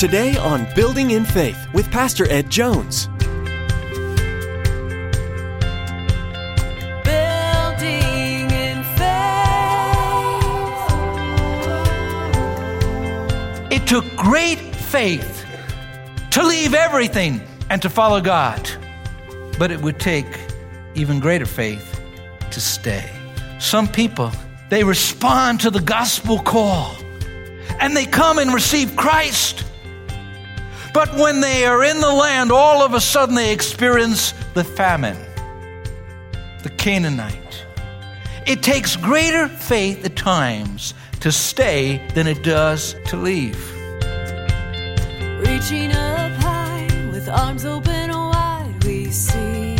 Today on Building in Faith with Pastor Ed Jones. Building in faith. It took great faith to leave everything and to follow God. But it would take even greater faith to stay. Some people, they respond to the gospel call and they come and receive Christ. But when they are in the land, all of a sudden they experience the famine, the Canaanite. It takes greater faith at times to stay than it does to leave. Reaching up high with arms open wide, we see.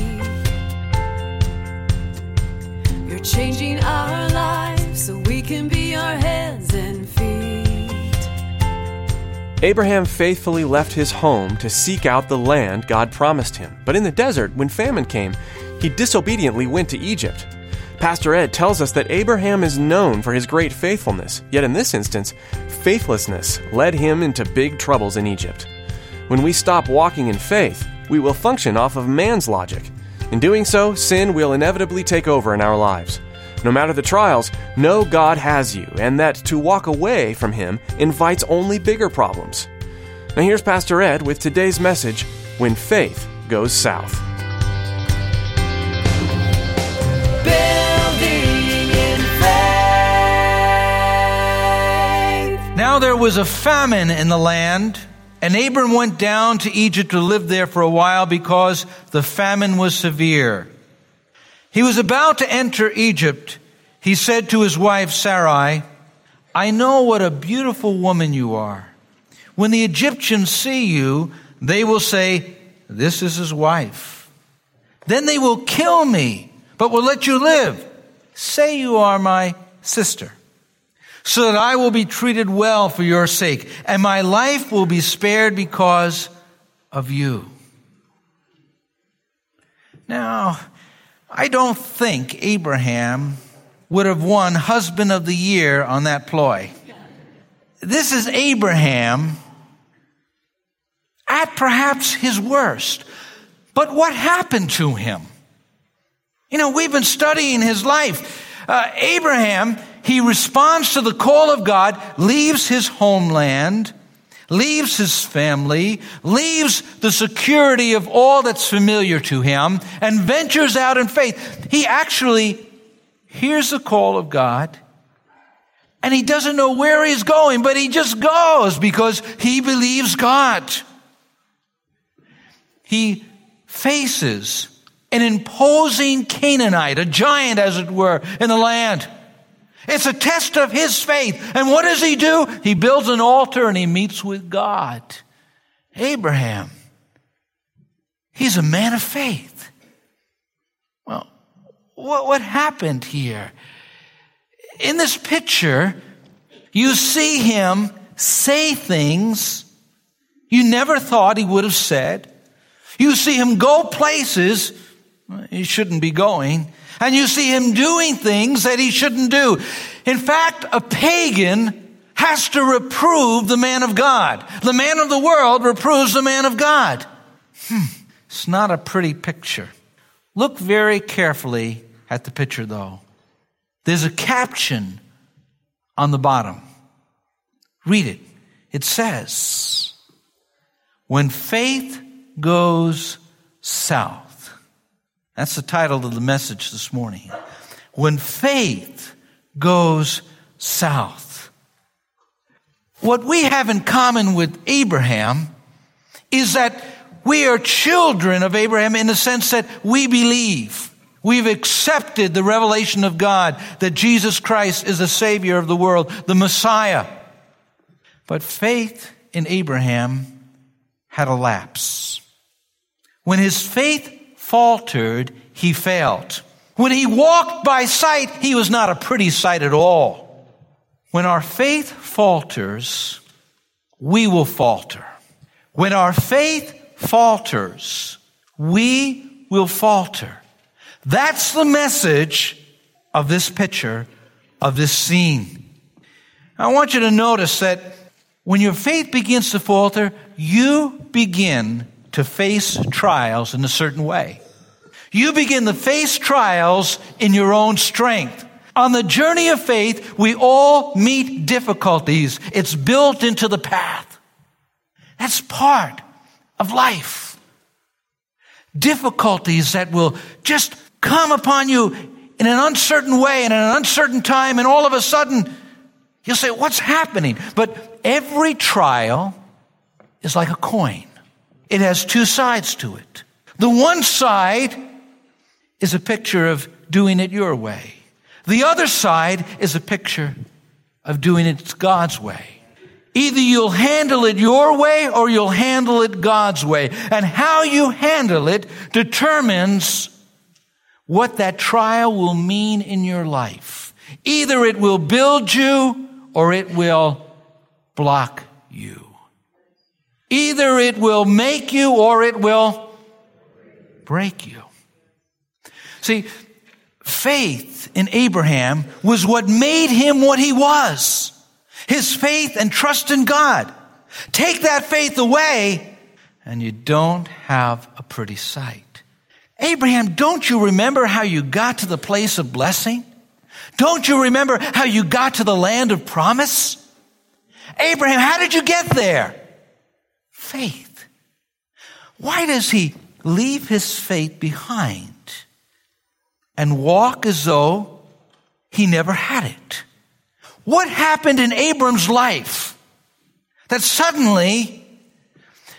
You're changing our Abraham faithfully left his home to seek out the land God promised him. But in the desert, when famine came, he disobediently went to Egypt. Pastor Ed tells us that Abraham is known for his great faithfulness, yet in this instance, faithlessness led him into big troubles in Egypt. When we stop walking in faith, we will function off of man's logic. In doing so, sin will inevitably take over in our lives. No matter the trials, know God has you, and that to walk away from Him invites only bigger problems. Now, here's Pastor Ed with today's message When Faith Goes South. Building in faith. Now there was a famine in the land, and Abram went down to Egypt to live there for a while because the famine was severe. He was about to enter Egypt. He said to his wife Sarai, I know what a beautiful woman you are. When the Egyptians see you, they will say, This is his wife. Then they will kill me, but will let you live. Say you are my sister, so that I will be treated well for your sake, and my life will be spared because of you. Now, I don't think Abraham would have won husband of the year on that ploy. This is Abraham at perhaps his worst. But what happened to him? You know, we've been studying his life. Uh, Abraham, he responds to the call of God, leaves his homeland, leaves his family, leaves the security of all that's familiar to him, and ventures out in faith. He actually hears the call of God, and he doesn't know where he's going, but he just goes because he believes God. He faces an imposing Canaanite, a giant, as it were, in the land. It's a test of his faith. And what does he do? He builds an altar and he meets with God. Abraham, he's a man of faith. Well, what, what happened here? In this picture, you see him say things you never thought he would have said. You see him go places he shouldn't be going. And you see him doing things that he shouldn't do. In fact, a pagan has to reprove the man of God. The man of the world reproves the man of God. Hmm. It's not a pretty picture. Look very carefully at the picture, though. There's a caption on the bottom. Read it. It says, When faith goes south. That's the title of the message this morning. When faith goes south. What we have in common with Abraham is that we are children of Abraham in the sense that we believe. We've accepted the revelation of God that Jesus Christ is the Savior of the world, the Messiah. But faith in Abraham had a lapse. When his faith faltered, he failed. When he walked by sight, he was not a pretty sight at all. When our faith falters, we will falter. When our faith falters, we will falter. That's the message of this picture, of this scene. I want you to notice that when your faith begins to falter, you begin to face trials in a certain way. You begin to face trials in your own strength. On the journey of faith, we all meet difficulties. It's built into the path. That's part of life. Difficulties that will just come upon you in an uncertain way and in an uncertain time, and all of a sudden, you'll say, What's happening? But every trial is like a coin, it has two sides to it. The one side is a picture of doing it your way. The other side is a picture of doing it God's way. Either you'll handle it your way or you'll handle it God's way. And how you handle it determines what that trial will mean in your life. Either it will build you or it will block you. Either it will make you or it will break you. See, faith in Abraham was what made him what he was. His faith and trust in God. Take that faith away and you don't have a pretty sight. Abraham, don't you remember how you got to the place of blessing? Don't you remember how you got to the land of promise? Abraham, how did you get there? Faith. Why does he leave his faith behind? and walk as though he never had it. What happened in Abram's life that suddenly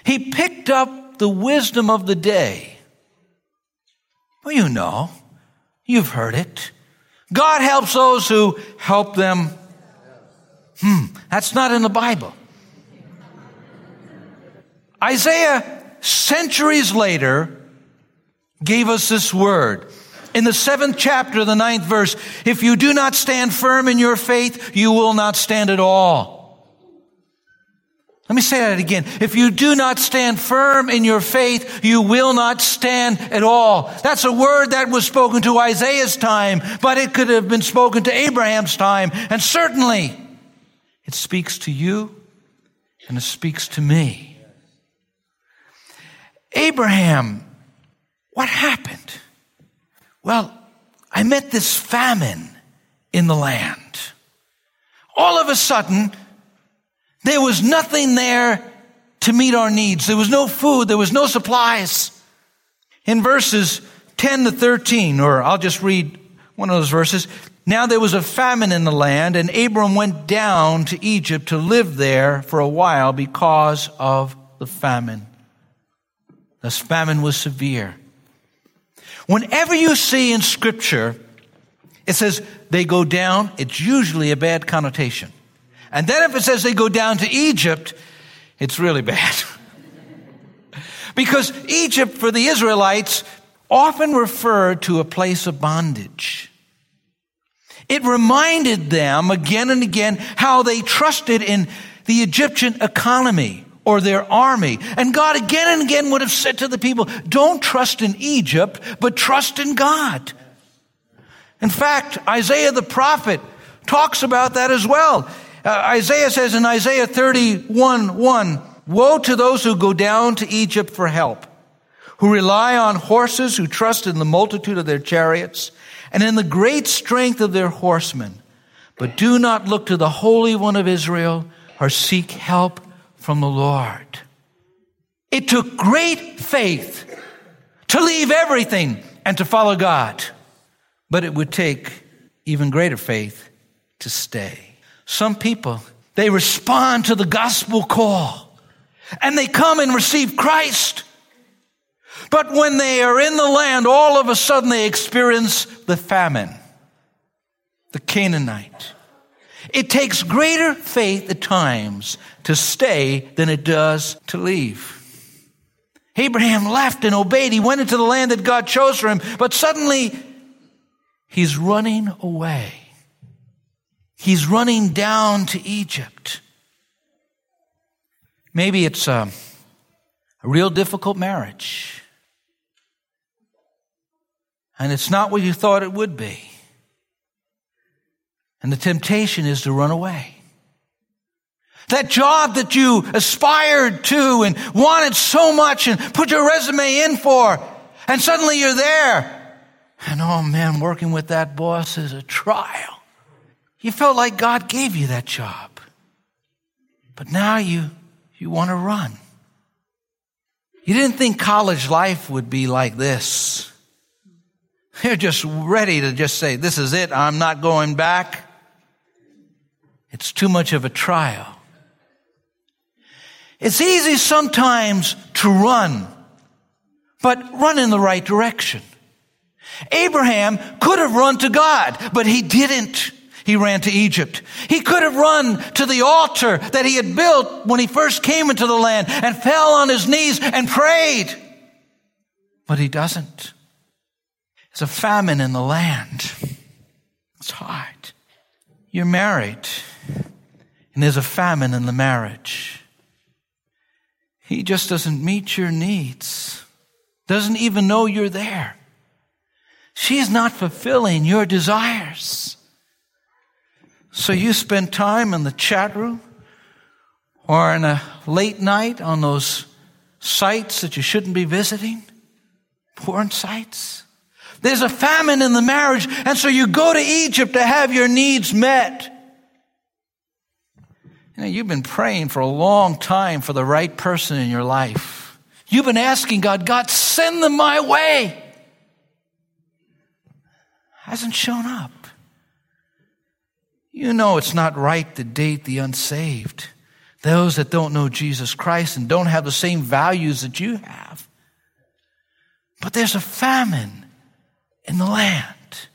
he picked up the wisdom of the day? Well, you know, you've heard it. God helps those who help them. Hmm, that's not in the Bible. Isaiah, centuries later, gave us this word in the seventh chapter, the ninth verse, if you do not stand firm in your faith, you will not stand at all. Let me say that again. If you do not stand firm in your faith, you will not stand at all. That's a word that was spoken to Isaiah's time, but it could have been spoken to Abraham's time. And certainly it speaks to you and it speaks to me. Abraham, what happened? Well, I met this famine in the land. All of a sudden, there was nothing there to meet our needs. There was no food. There was no supplies. In verses 10 to 13, or I'll just read one of those verses. Now there was a famine in the land, and Abram went down to Egypt to live there for a while because of the famine. This famine was severe. Whenever you see in scripture, it says they go down, it's usually a bad connotation. And then if it says they go down to Egypt, it's really bad. because Egypt for the Israelites often referred to a place of bondage. It reminded them again and again how they trusted in the Egyptian economy or their army. And God again and again would have said to the people, don't trust in Egypt, but trust in God. In fact, Isaiah the prophet talks about that as well. Uh, Isaiah says in Isaiah 31, 1, woe to those who go down to Egypt for help, who rely on horses, who trust in the multitude of their chariots, and in the great strength of their horsemen, but do not look to the Holy One of Israel or seek help from the Lord. It took great faith to leave everything and to follow God, but it would take even greater faith to stay. Some people, they respond to the gospel call and they come and receive Christ. But when they are in the land, all of a sudden they experience the famine, the Canaanite. It takes greater faith at times to stay than it does to leave. Abraham left and obeyed. He went into the land that God chose for him, but suddenly he's running away. He's running down to Egypt. Maybe it's a, a real difficult marriage. And it's not what you thought it would be. And the temptation is to run away That job that you aspired to and wanted so much and put your resume in for. And suddenly you're there. And oh man, working with that boss is a trial. You felt like God gave you that job. But now you, you want to run. You didn't think college life would be like this. You're just ready to just say, this is it. I'm not going back. It's too much of a trial. It's easy sometimes to run, but run in the right direction. Abraham could have run to God, but he didn't. He ran to Egypt. He could have run to the altar that he had built when he first came into the land and fell on his knees and prayed. But he doesn't. There's a famine in the land. It's hard. You're married, and there's a famine in the marriage. He just doesn't meet your needs, doesn't even know you're there. She's not fulfilling your desires. So you spend time in the chat room or in a late night on those sites that you shouldn't be visiting, porn sites. There's a famine in the marriage, and so you go to Egypt to have your needs met. You know, you've been praying for a long time for the right person in your life. You've been asking God, God, send them my way. Hasn't shown up. You know it's not right to date the unsaved, those that don't know Jesus Christ and don't have the same values that you have. But there's a famine in the land.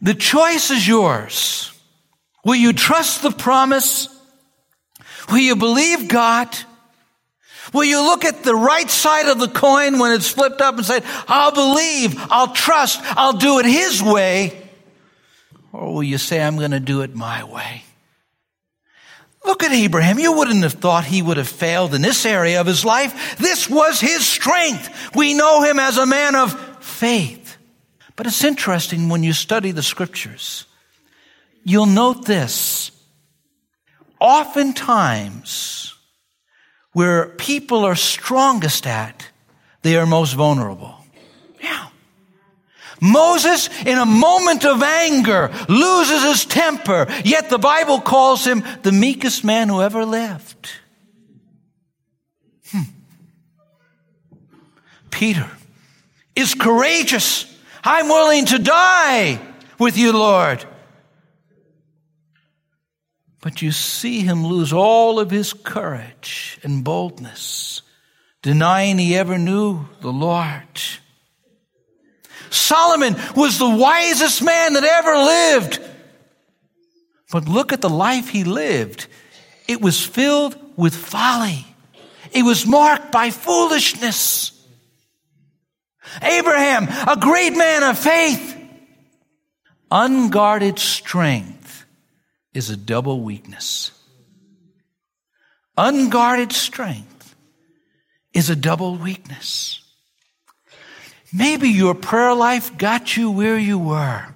The choice is yours. Will you trust the promise? Will you believe God? Will you look at the right side of the coin when it's flipped up and say, I'll believe, I'll trust, I'll do it His way? Or will you say, I'm going to do it my way? Look at Abraham. You wouldn't have thought he would have failed in this area of his life. This was his strength. We know him as a man of faith. But it's interesting when you study the scriptures. You'll note this. Oftentimes, where people are strongest at, they are most vulnerable. Yeah. Moses, in a moment of anger, loses his temper, yet the Bible calls him the meekest man who ever lived. Hmm. Peter is courageous. I'm willing to die with you, Lord. But you see him lose all of his courage and boldness, denying he ever knew the Lord. Solomon was the wisest man that ever lived. But look at the life he lived. It was filled with folly. It was marked by foolishness. Abraham, a great man of faith. Unguarded strength is a double weakness. Unguarded strength is a double weakness. Maybe your prayer life got you where you were.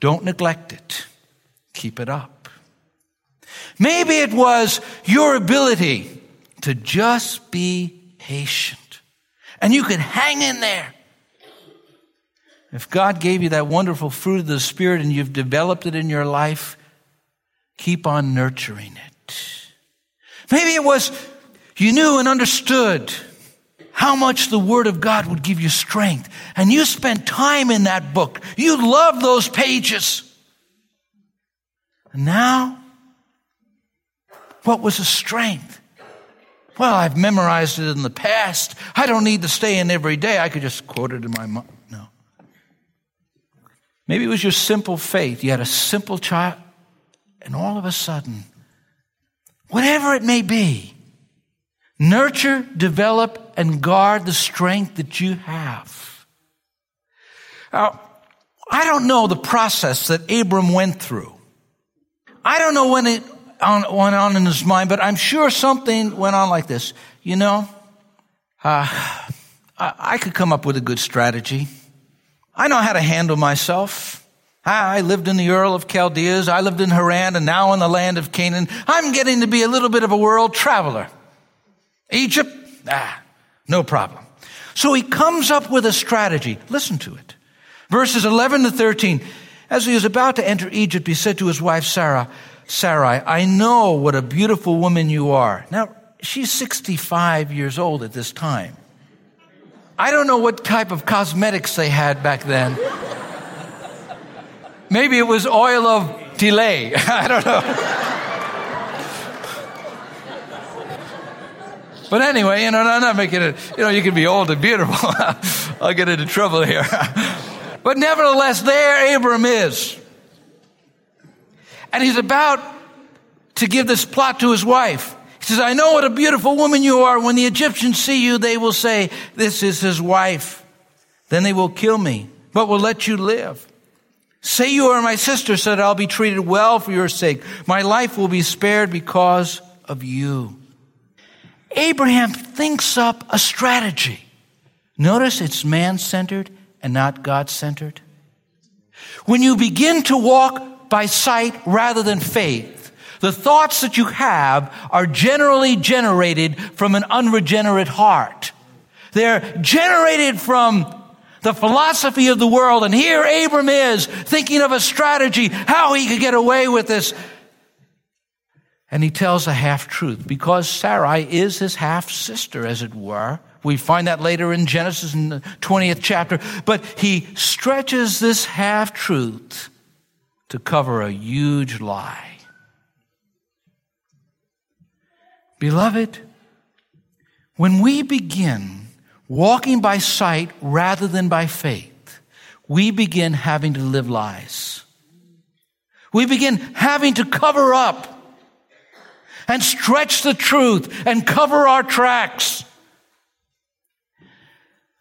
Don't neglect it. Keep it up. Maybe it was your ability to just be patient. And you could hang in there. If God gave you that wonderful fruit of the Spirit and you've developed it in your life, keep on nurturing it. Maybe it was you knew and understood how much the Word of God would give you strength. And you spent time in that book. You loved those pages. And now, what was the strength? Well, I've memorized it in the past. I don't need to stay in every day. I could just quote it in my mind. Maybe it was your simple faith. You had a simple child, and all of a sudden, whatever it may be, Nurture, develop, and guard the strength that you have. Now, I don't know the process that Abram went through. I don't know when it on, went on in his mind, but I'm sure something went on like this. You know, uh, I, I could come up with a good strategy. I know how to handle myself. I lived in the Ur of Chaldees. I lived in Haran and now in the land of Canaan. I'm getting to be a little bit of a world traveler. Egypt? Ah, no problem. So he comes up with a strategy. Listen to it. Verses 11 to 13. As he was about to enter Egypt, he said to his wife Sarah, Sarai, I know what a beautiful woman you are. Now, she's 65 years old at this time. I don't know what type of cosmetics they had back then. Maybe it was oil of Olay. I don't know. But anyway, you know, I'm not making it, you know, you can be old and beautiful. I'll get into trouble here. but nevertheless, there Abram is. And he's about to give this plot to his wife. He says, I know what a beautiful woman you are. When the Egyptians see you, they will say, This is his wife. Then they will kill me, but will let you live. Say you are my sister, so that I'll be treated well for your sake. My life will be spared because of you. Abraham thinks up a strategy. Notice it's man centered and not God centered. When you begin to walk by sight rather than faith, the thoughts that you have are generally generated from an unregenerate heart. They're generated from the philosophy of the world. And here Abram is thinking of a strategy, how he could get away with this. And he tells a half truth because Sarai is his half sister, as it were. We find that later in Genesis in the 20th chapter. But he stretches this half truth to cover a huge lie. Beloved, when we begin walking by sight rather than by faith, we begin having to live lies. We begin having to cover up and stretch the truth and cover our tracks.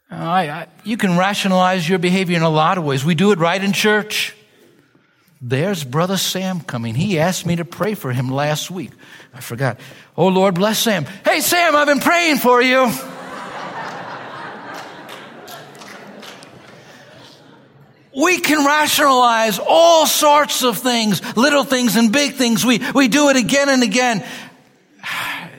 I, I, you can rationalize your behavior in a lot of ways. We do it right in church. There's Brother Sam coming. He asked me to pray for him last week. I forgot. Oh, Lord, bless Sam. Hey, Sam, I've been praying for you. we can rationalize all sorts of things, little things and big things. We, we do it again and again.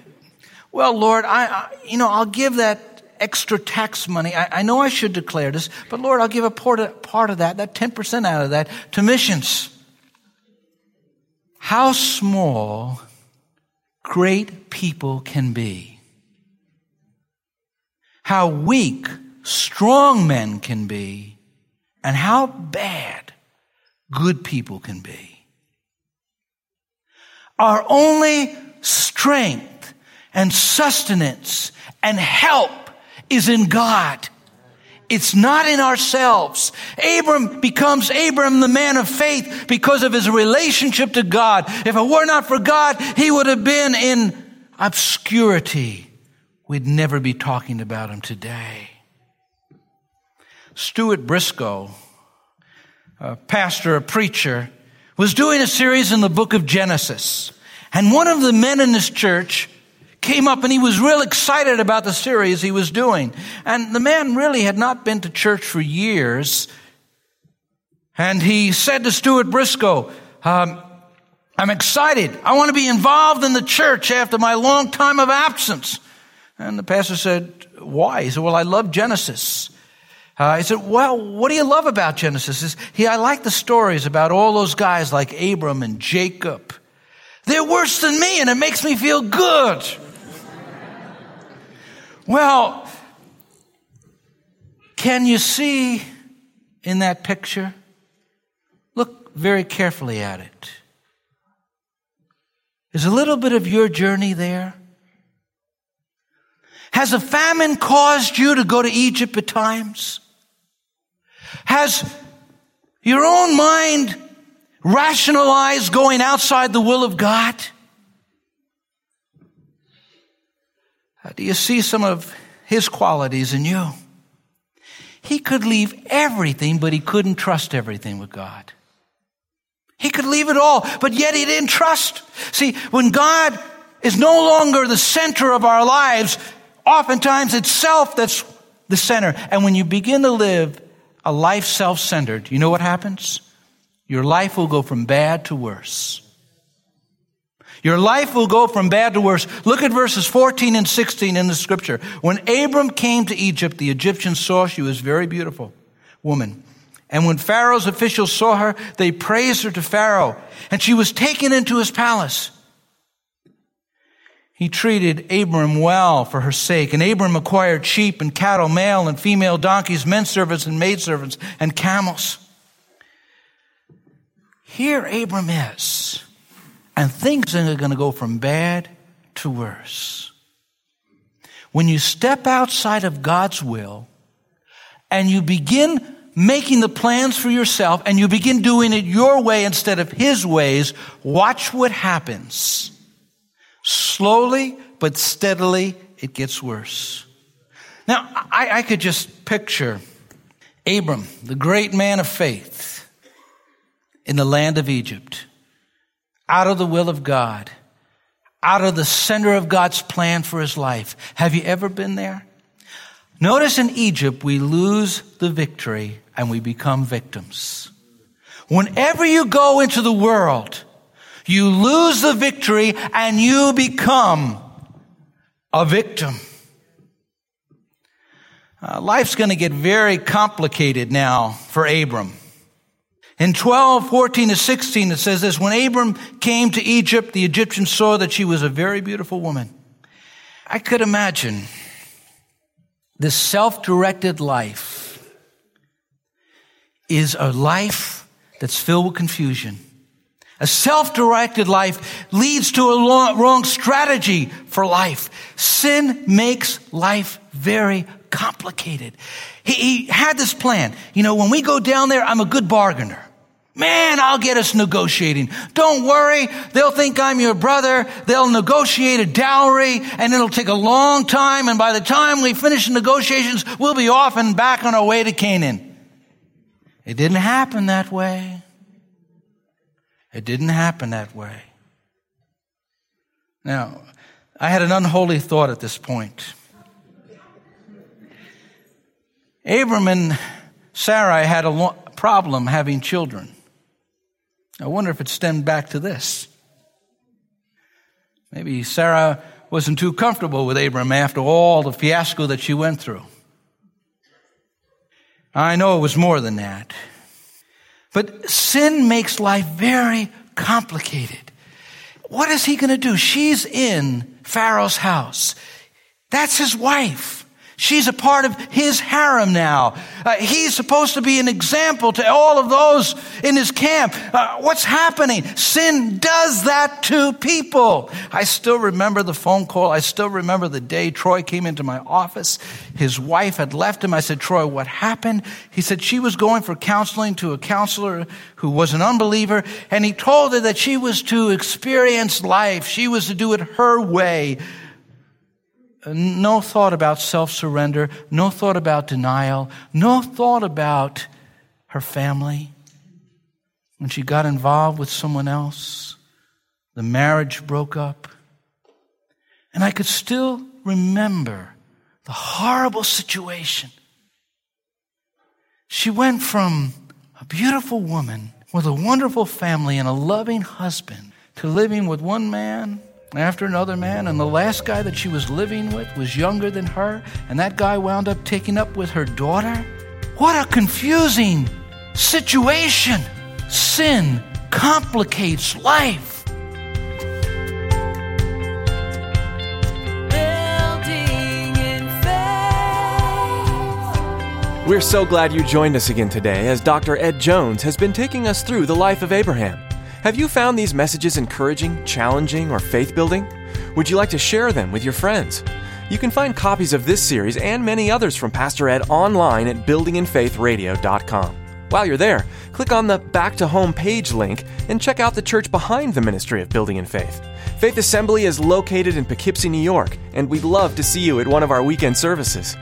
Well, Lord, I, I you know, I'll give that extra tax money. I, I, know I should declare this, but Lord, I'll give a part of, part of that, that 10% out of that to missions. How small great people can be. How weak strong men can be and how bad good people can be. Our only strength and sustenance and help is in God. It's not in ourselves. Abram becomes Abram, the man of faith, because of his relationship to God. If it were not for God, he would have been in obscurity. We'd never be talking about him today. Stuart Briscoe, a pastor, a preacher, was doing a series in the book of Genesis. And one of the men in this church came up and he was real excited about the series he was doing. And the man really had not been to church for years. And he said to Stuart Briscoe, um, I'm excited. I want to be involved in the church after my long time of absence. And the pastor said, Why? He said, Well, I love Genesis. Uh, he said, well, what do you love about Genesis? He, says, he, I like the stories about all those guys like Abram and Jacob. They're worse than me and it makes me feel good. Well, can you see in that picture? Look very carefully at it. Is a little bit of your journey there? Has a famine caused you to go to Egypt at times? Has your own mind rationalized going outside the will of God? Uh, Uh, do you see some of his qualities in you? He could leave everything, but he couldn't trust everything with God. He could leave it all, but yet he didn't trust. See, when God is no longer the center of our lives, oftentimes it's self that's the center. And when you begin to live a life self centered, you know what happens? your life will go from bad to worse. Your life will go from bad to worse. Look at verses 14 and 16 in the scripture. When Abram came to Egypt, the Egyptians saw she was very beautiful woman. And when Pharaoh's officials saw her, they praised her to Pharaoh, and she was taken into his palace. He treated Abram well for her sake, and Abram acquired sheep and cattle, male and female donkeys, men servants and maidservants, and camels. Here Abram is and things are going to go from bad to worse. When you step outside of God's will and you begin making the plans for yourself and you begin doing it your way instead of His ways, watch what happens. Slowly but steadily, it gets worse. Now, I, I could just picture Abram, the great man of faith, in the land of Egypt out of the will of God, out of the center of God's plan for his life. Have you ever been there? Notice in Egypt, we lose the victory and we become victims. Whenever you go into the world, you lose the victory and you become a victim. Uh, life's going to get very complicated now for Abram. In 12, 14 to 16, it says this, when Abram came to Egypt, the Egyptians saw that she was a very beautiful woman. I could imagine this self-directed life is a life that's filled with confusion. A self-directed life leads to a long, wrong strategy for life. Sin makes life very complicated. He, he had this plan. You know, when we go down there, I'm a good bargainer. Man, I'll get us negotiating. Don't worry. They'll think I'm your brother. They'll negotiate a dowry and it'll take a long time. And by the time we finish the negotiations, we'll be off and back on our way to Canaan. It didn't happen that way. It didn't happen that way. Now, I had an unholy thought at this point. Abram and Sarai had a lo- problem having children. I wonder if it stemmed back to this. Maybe Sarah wasn't too comfortable with Abram after all the fiasco that she went through. I know it was more than that. But sin makes life very complicated. What is he going to do? She's in Pharaoh's house. That's his wife. She's a part of his harem now. Uh, he's supposed to be an example to all of those in his camp. Uh, what's happening? Sin does that to people. I still remember the phone call. I still remember the day Troy came into my office. His wife had left him. I said, Troy, what happened? He said she was going for counseling to a counselor who was an unbeliever, and he told her that she was to experience life. She was to do it her way no thought about self surrender, no thought about denial, no thought about her family. When she got involved with someone else, the marriage broke up. And I could still remember the horrible situation. She went from a beautiful woman with a wonderful family and a loving husband to living with one man after another man, and the last guy that she was living with was younger than her, and that guy wound up taking up with her daughter? What a confusing situation! Sin complicates life. We're so glad you joined us again today as Dr. Ed Jones has been taking us through the life of Abraham. Have you found these messages encouraging, challenging, or faith building? Would you like to share them with your friends? You can find copies of this series and many others from Pastor Ed online at buildinginfaithradio.com. While you're there, click on the Back to Home page link and check out the church behind the ministry of Building in Faith. Faith Assembly is located in Poughkeepsie, New York, and we'd love to see you at one of our weekend services.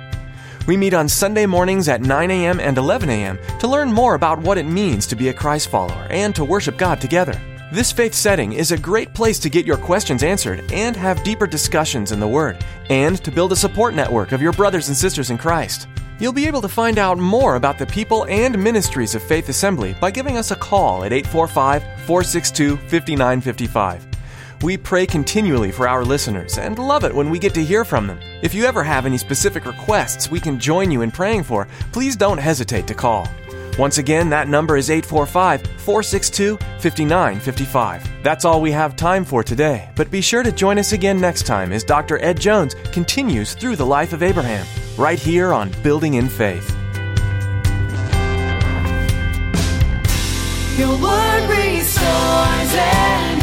We meet on Sunday mornings at 9 a.m. and 11 a.m. to learn more about what it means to be a Christ follower and to worship God together. This faith setting is a great place to get your questions answered and have deeper discussions in the Word, and to build a support network of your brothers and sisters in Christ. You'll be able to find out more about the people and ministries of Faith Assembly by giving us a call at 845 462 5955. We pray continually for our listeners and love it when we get to hear from them. If you ever have any specific requests we can join you in praying for, please don't hesitate to call. Once again, that number is 845 462 5955. That's all we have time for today, but be sure to join us again next time as Dr. Ed Jones continues through the life of Abraham, right here on Building in Faith. Your word restores.